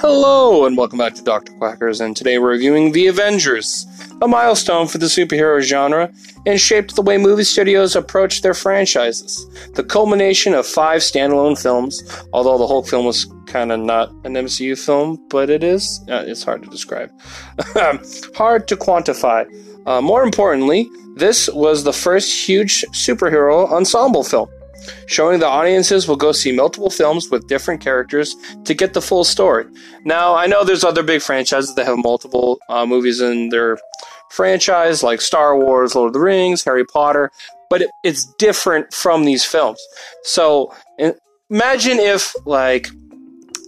Hello, and welcome back to Dr. Quackers, and today we're reviewing The Avengers, a milestone for the superhero genre and shaped the way movie studios approach their franchises. The culmination of five standalone films, although the Hulk film was kind of not an MCU film, but it is. Uh, it's hard to describe. hard to quantify. Uh, more importantly, this was the first huge superhero ensemble film showing the audiences will go see multiple films with different characters to get the full story. Now, I know there's other big franchises that have multiple uh, movies in their franchise, like Star Wars, Lord of the Rings, Harry Potter, but it, it's different from these films. So, imagine if, like,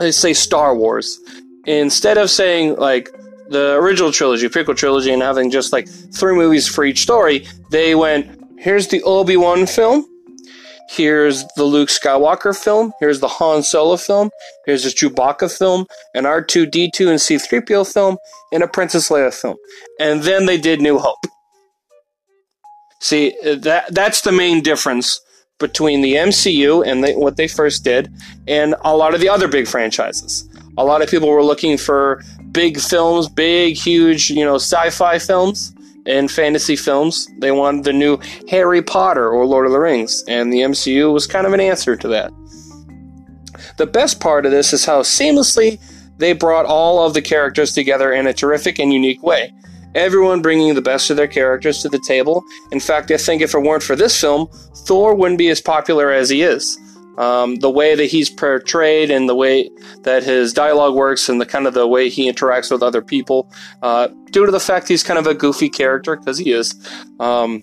let's say Star Wars, instead of saying, like, the original trilogy, prequel trilogy, and having just like three movies for each story, they went, here's the Obi Wan film, Here's the Luke Skywalker film. Here's the Han Solo film. Here's the Chewbacca film, an R2D2 and C3PO film, and a Princess Leia film. And then they did New Hope. See, uh, that that's the main difference between the MCU and they, what they first did and a lot of the other big franchises. A lot of people were looking for big films, big, huge, you know, sci-fi films in fantasy films. They wanted the new Harry Potter or Lord of the Rings, and the MCU was kind of an answer to that. The best part of this is how seamlessly they brought all of the characters together in a terrific and unique way. Everyone bringing the best of their characters to the table. In fact, I think if it weren't for this film, Thor wouldn't be as popular as he is. Um, the way that he's portrayed and the way that his dialogue works and the kind of the way he interacts with other people, uh, due to the fact he's kind of a goofy character because he is, um,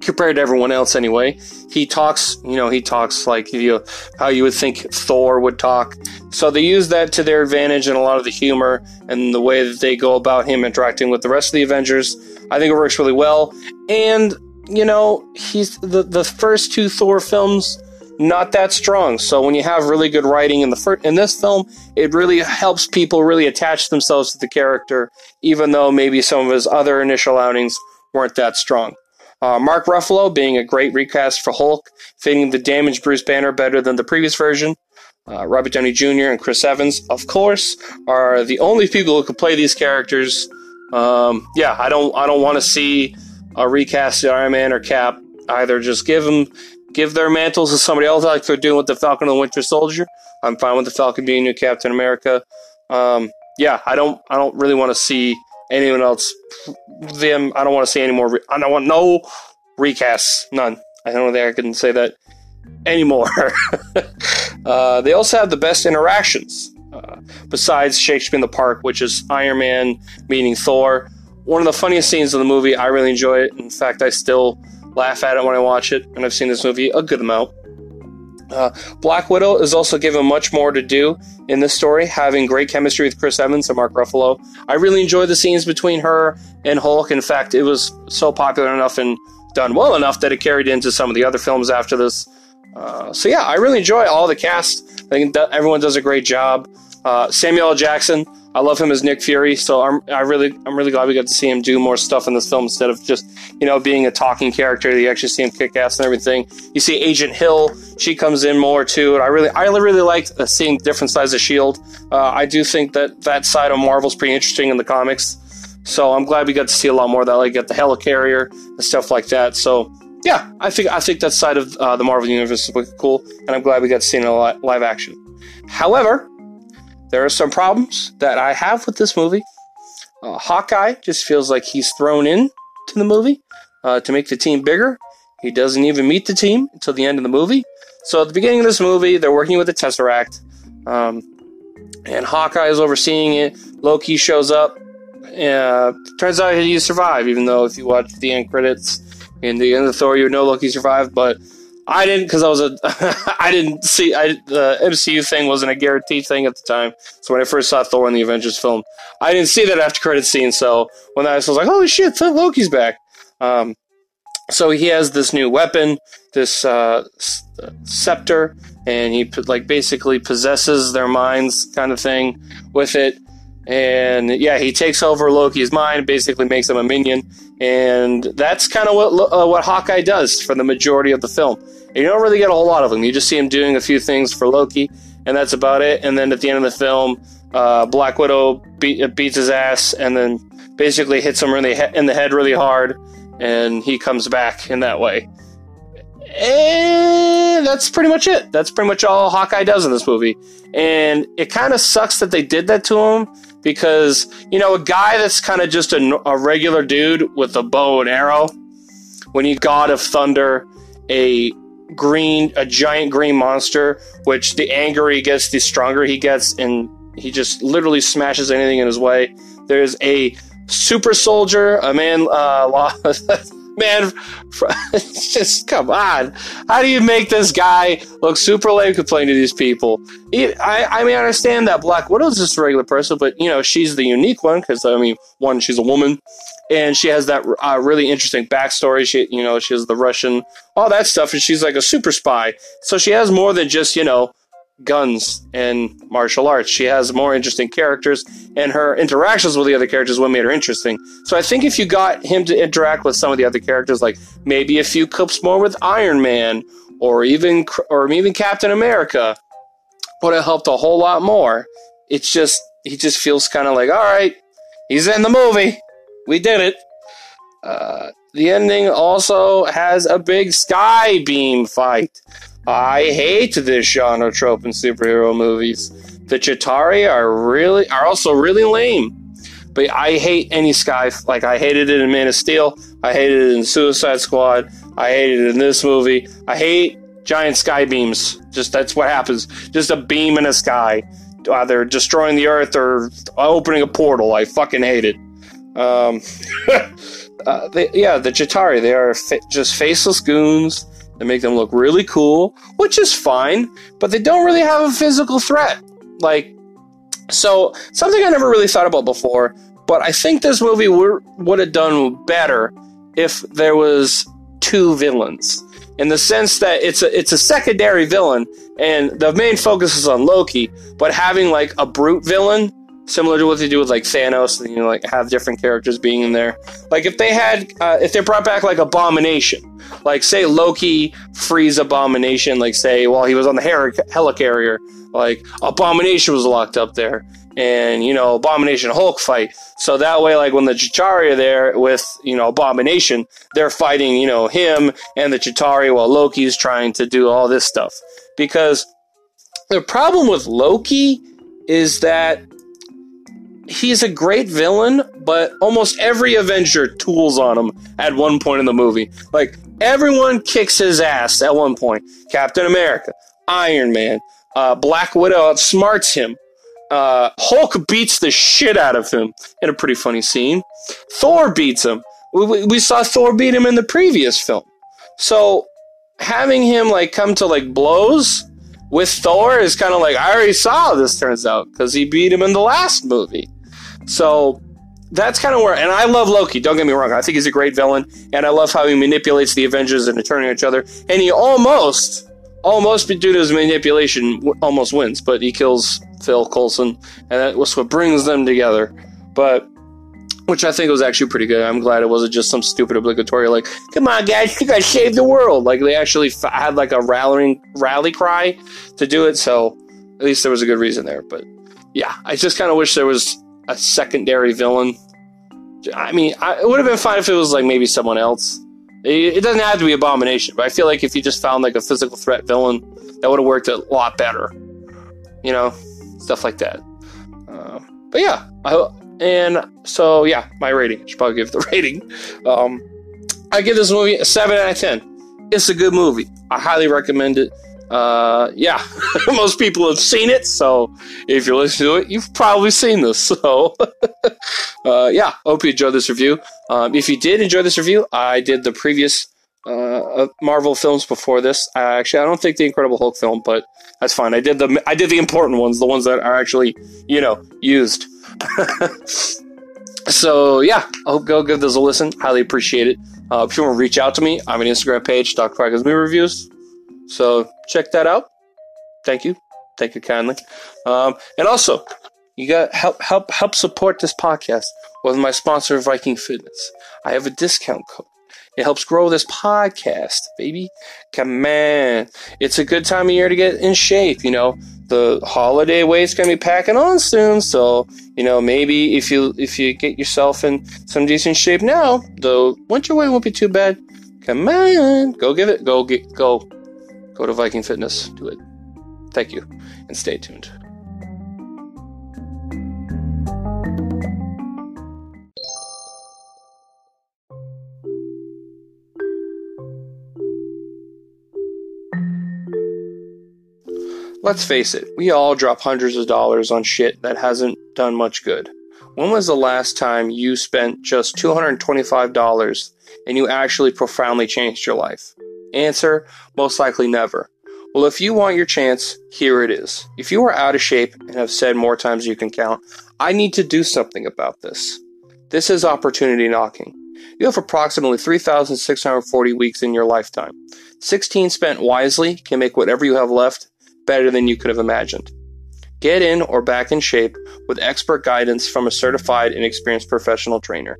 compared to everyone else anyway. He talks, you know, he talks like you know, how you would think Thor would talk. So they use that to their advantage in a lot of the humor and the way that they go about him interacting with the rest of the Avengers. I think it works really well. And you know, he's the the first two Thor films not that strong. So when you have really good writing in the fir- in this film, it really helps people really attach themselves to the character, even though maybe some of his other initial outings weren't that strong. Uh, Mark Ruffalo being a great recast for Hulk, fitting the damaged Bruce Banner better than the previous version. Uh, Robert Downey Jr. and Chris Evans, of course, are the only people who could play these characters. Um, yeah, I don't, I don't want to see a recast of Iron Man or Cap. Either just give them give their mantles to somebody else, like they're doing with the Falcon and the Winter Soldier. I'm fine with the Falcon being new Captain America. Um, yeah, I don't, I don't really want to see anyone else. Them, I don't want to see any more. Re- I don't want no recasts, none. I don't think I can say that anymore. uh, they also have the best interactions. Uh, besides Shakespeare in the Park, which is Iron Man meeting Thor. One of the funniest scenes of the movie. I really enjoy it. In fact, I still laugh at it when I watch it, and I've seen this movie a good amount. Uh, Black Widow is also given much more to do in this story, having great chemistry with Chris Evans and Mark Ruffalo. I really enjoyed the scenes between her and Hulk. In fact, it was so popular enough and done well enough that it carried into some of the other films after this. Uh, so yeah, I really enjoy all the cast. I think everyone does a great job. Uh, Samuel L. Jackson, I love him as Nick Fury, so I'm I really I'm really glad we got to see him do more stuff in this film instead of just you know being a talking character. You actually see him kick ass and everything. You see Agent Hill, she comes in more too, and I really I really like uh, seeing different sides of Shield. Uh, I do think that that side of Marvel's pretty interesting in the comics, so I'm glad we got to see a lot more of that, like get the helicarrier and stuff like that. So yeah, I think I think that side of uh, the Marvel universe is cool, and I'm glad we got to see it in live action. However, there are some problems that I have with this movie. Uh, Hawkeye just feels like he's thrown in to the movie uh, to make the team bigger. He doesn't even meet the team until the end of the movie. So at the beginning of this movie, they're working with the Tesseract, um, and Hawkeye is overseeing it. Loki shows up. Uh, turns out he survived, even though if you watch the end credits in the end of Thor, you know Loki survived. But I didn't because I was a I didn't see I, the MCU thing wasn't a guaranteed thing at the time. So when I first saw Thor in the Avengers film, I didn't see that after credit scene. So when I was, like, "Holy shit, Loki's back!" Um, so he has this new weapon, this uh, scepter, and he like basically possesses their minds, kind of thing, with it. And yeah, he takes over Loki's mind, basically makes him a minion, and that's kind of what uh, what Hawkeye does for the majority of the film. And you don't really get a whole lot of him. You just see him doing a few things for Loki, and that's about it. And then at the end of the film, uh, Black Widow beat, beats his ass and then basically hits him really in the head really hard, and he comes back in that way. And that's pretty much it. That's pretty much all Hawkeye does in this movie. And it kind of sucks that they did that to him because, you know, a guy that's kind of just a, a regular dude with a bow and arrow, when you God of Thunder, a green, a giant green monster, which the angrier he gets, the stronger he gets, and he just literally smashes anything in his way. There's a super soldier, a man, uh, man, just come on. How do you make this guy look super lame complaining to these people? I, I mean, I understand that Black Widow's just a regular person, but, you know, she's the unique one because, I mean, one, she's a woman, and she has that uh, really interesting backstory. She, you know, she has the Russian, all that stuff, and she's like a super spy. So she has more than just, you know, guns and martial arts. She has more interesting characters, and her interactions with the other characters what made her interesting. So I think if you got him to interact with some of the other characters, like maybe a few clips more with Iron Man, or even or even Captain America, would have helped a whole lot more. It's just he just feels kind of like, all right, he's in the movie, we did it. Uh, the ending also has a big sky beam fight. I hate this genre trope in superhero movies. The Chitauri are really are also really lame. But I hate any sky like I hated it in Man of Steel. I hated it in Suicide Squad. I hated it in this movie. I hate giant sky beams. Just that's what happens. Just a beam in the sky, either destroying the Earth or opening a portal. I fucking hate it. Um, uh, they, yeah, the Chitauri. They are fa- just faceless goons they make them look really cool, which is fine, but they don't really have a physical threat. Like, so something I never really thought about before, but I think this movie would have done better if there was two villains. In the sense that it's a it's a secondary villain, and the main focus is on Loki, but having like a brute villain similar to what they do with like Thanos, and you know, like have different characters being in there. Like if they had, uh, if they brought back like Abomination, like say Loki frees Abomination, like say while he was on the her- helicarrier, like Abomination was locked up there, and you know Abomination Hulk fight. So that way, like when the Chitauri are there with you know Abomination, they're fighting you know him and the Chitauri while Loki's trying to do all this stuff. Because the problem with Loki is that he's a great villain, but almost every Avenger tools on him at one point in the movie. Like everyone kicks his ass at one point. Captain America, Iron Man, uh, Black Widow outsmarts him. Uh, Hulk beats the shit out of him in a pretty funny scene. Thor beats him. We, we saw Thor beat him in the previous film. So having him like come to like blows with Thor is kind of like I already saw this turns out because he beat him in the last movie. So that's kind of where, and I love Loki. Don't get me wrong. I think he's a great villain, and I love how he manipulates the Avengers into turning each other. And he almost, almost due to his manipulation, almost wins, but he kills Phil Coulson, and that was what brings them together. But which I think was actually pretty good. I'm glad it wasn't just some stupid obligatory like, "Come on, guys, you guys save the world." Like they actually f- had like a rallying rally cry to do it. So at least there was a good reason there. But yeah, I just kind of wish there was a secondary villain. I mean, I, it would have been fine if it was like maybe someone else. It, it, doesn't have to be Abomination, but I feel like if you just found like a physical threat villain, that would have worked a lot better. You know, stuff like that. Uh, but yeah, I, and so yeah, my rating. I should probably give the rating. Um, I give this movie a seven out of ten. It's a good movie. I highly recommend it uh, yeah, most people have seen it. So if you're listening to it, you've probably seen this. So, uh, yeah, hope you enjoyed this review. Um, if you did enjoy this review, I did the previous uh, Marvel films before this. I actually, I don't think the Incredible Hulk film, but that's fine. I did the I did the important ones, the ones that are actually you know used. so yeah, I hope go give this a listen. Highly appreciate it. Uh, if you want to reach out to me, I'm an Instagram page, Dr. Quackers Movie Reviews. So check that out. Thank you. Thank you kindly. Um, and also, you got help help help support this podcast with my sponsor Viking Fitness. I have a discount code. It helps grow this podcast, baby. Come on. It's a good time of year to get in shape, you know. the holiday weight's gonna be packing on soon. So you know maybe if you if you get yourself in some decent shape now, the winter weight won't be too bad. Come on, go give it, go get, go, go to Viking Fitness, do it. Thank you, and stay tuned. Let's face it, we all drop hundreds of dollars on shit that hasn't done much good. When was the last time you spent just $225 and you actually profoundly changed your life? Answer most likely never. Well, if you want your chance, here it is. If you are out of shape and have said more times you can count, I need to do something about this. This is opportunity knocking. You have approximately 3,640 weeks in your lifetime. 16 spent wisely can make whatever you have left better than you could have imagined. Get in or back in shape with expert guidance from a certified and experienced professional trainer.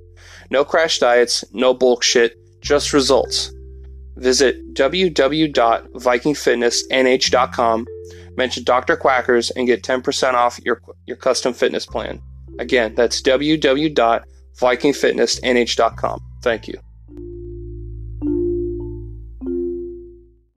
No crash diets, no bullshit, just results. Visit www.vikingfitnessnh.com, mention Dr. Quackers, and get 10% off your, your custom fitness plan. Again, that's www.vikingfitnessnh.com. Thank you.